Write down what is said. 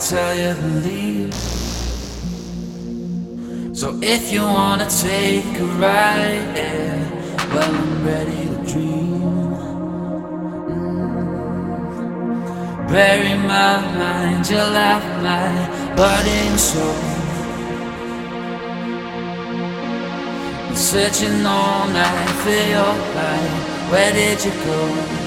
tell you to leave. So if you wanna take a ride, yeah, well I'm ready to dream. Mm. Bury my mind, you'll my burning soul. Searching all night for your light. Where did you go?